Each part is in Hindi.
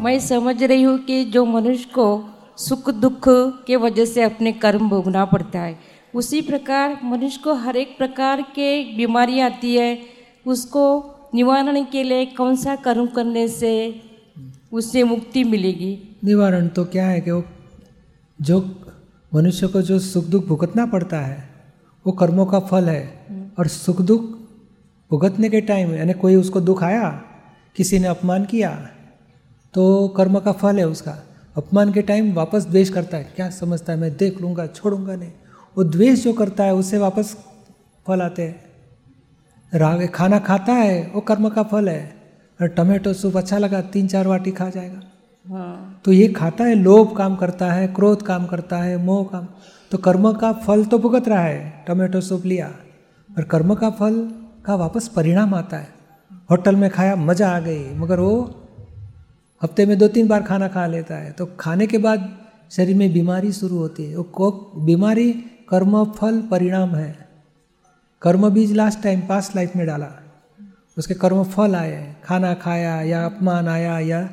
मैं समझ रही हूँ कि जो मनुष्य को सुख दुख के वजह से अपने कर्म भोगना पड़ता है, उसी प्रकार मनुष्य को हर एक प्रकार के बीमारी आती है, उसको निवारण के लिए कौन सा कर्म करने से उससे मुक्ति मिलेगी? निवारण तो क्या है कि वो, जो मनुष्य को जो सुख दुख भुगतना पड़ता है, वो कर्मों का फल है। और सुख दुख भुगतने के टाइम यानी कोई उसको दुख आया, किसी ने अपमान किया तो कर्म का फल है उसका। अपमान के टाइम वापस द्वेष करता है। क्या समझता है? मैं देख लूँगा छोड़ूँगा नहीं। वो द्वेष जो करता है उससे वापस फल आते हैं। राग खाना खाता है वो कर्म का फल है। और टमाटो सूप अच्छा लगा तीन चार वाटी खा जाएगा। हाँ। तो ये खाता है लोभ काम करता है क्रोध काम करता है मोह काम। तो कर्म का फल तो भुगत रहा है टमाटो सूप लिया। और कर्म का फल का वापस परिणाम आता है। होटल में खाया मज़ा आ गई। मगर वो हफ़्ते में दो तीन बार खाना खा लेता है। तो खाने के बाद शरीर में बीमारी शुरू होती है। वो बीमारी कर्म, फल, परिणाम है। कर्म बीज लास्ट टाइम पास लाइफ में डाला। उसके कर्म फल आए। खाना खाया या अपमान आया या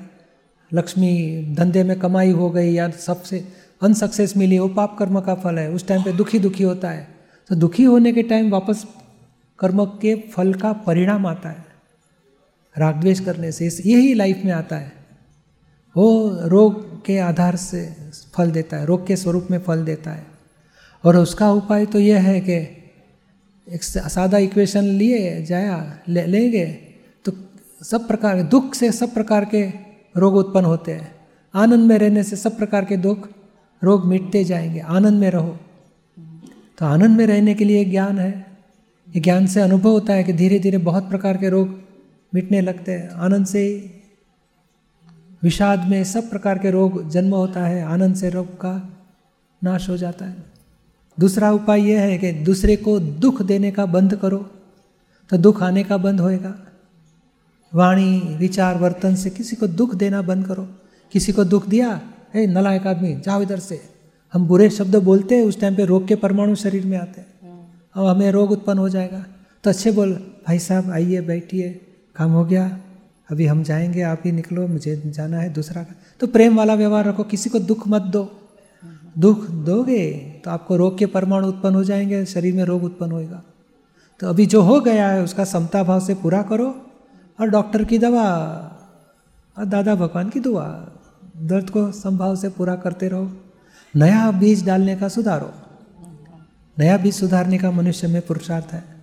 लक्ष्मी धंधे में कमाई हो गई या सबसे अनसक्सेस मिली, वो पाप कर्म का फल है। उस टाइम पे दुखी दुखी होता है। तो दुखी होने के टाइम वापस कर्म के फल का परिणाम आता है। रागद्वेश करने से, यही लाइफ में आता है। वो रोग के आधार से फल देता है, रोग के स्वरूप में फल देता है। और उसका उपाय तो यह है कि एक सादा इक्वेशन लिए, जाया, ले, लेंगे तो सब प्रकार दुख से सब प्रकार के रोग उत्पन्न होते हैं। आनंद में रहने से सब प्रकार के दुख, रोग मिटते जाएँगे, आनंद में रहो। तो आनंद में रहने के लिए ज्ञान है। ये ज्ञान से अनुभव होता है कि धीरे धीरे बहुत प्रकार के रोग मिटने लगते हैं, आनंद से विषाद में सब प्रकार के रोग जन्म होता है, आनंद से रोग का नाश हो जाता है। दूसरा उपाय यह है कि दूसरे को दुख देने का बंद करो तो दुख आने का बंद होएगा। वाणी, विचार, वर्तन से किसी को दुख देना बंद करो। किसी को दुख दिया है नलायक आदमी, जाओ इधर से। हम बुरे शब्द बोलते हैं, उस टाइम पे रोग के परमाणु शरीर में आते हैं। अब हमें रोग उत्पन्न हो जाएगा। तो अच्छे बोल, भाई साहब, आइए, बैठिए, काम हो गया। अभी हम जाएँगे, आप ही निकलो, मुझे जाना है दूसरा का। तो प्रेम वाला व्यवहार रखो, किसी को दुख मत दो। दुख दोगे तो आपको रोग के परमाणु उत्पन्न हो जाएँगे, शरीर में रोग उत्पन्न होएगा। तो अभी जो हो गया है, उसका समता भाव से पूरा करो और डॉक्टर की दवा और दादा भगवान की दुआ, दर्द को संभाव से पूरा करते रहो। नया बीज डालने का सुधारो। नया बीज सुधारने का मनुष्य में पुरुषार्थ है।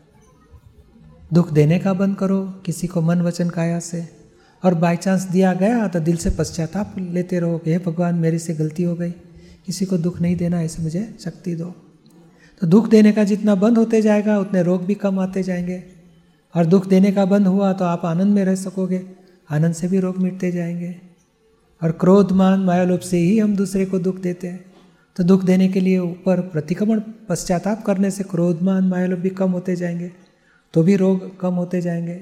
दुख देने का बंद करो, किसी को मन वचन काया से। और बाई चांस दिया गया तो दिल से पश्चाताप लेते रहो कि हे भगवान, मेरे से गलती हो गई। किसी को दुख नहीं देना, ऐसे मुझे शक्ति दो। तो दुख देने का जितना बंद होते जाएगा, उतने रोग भी कम आते जाएँगे। और दुख देने का बंद हुआ तो आप आनंद में रह सकोगे, आनंद से भी रोग मिटते जाएँगे। और क्रोध, मान मायालोप से ही हम दूसरे को दुख देते हैं। तो दुख देने के लिए ऊपर प्रतिक्रमण, पश्चाताप करने से क्रोध, मान मायालोप भी कम होते जाएँगे। तो भी रोग कम होते जाएँगे।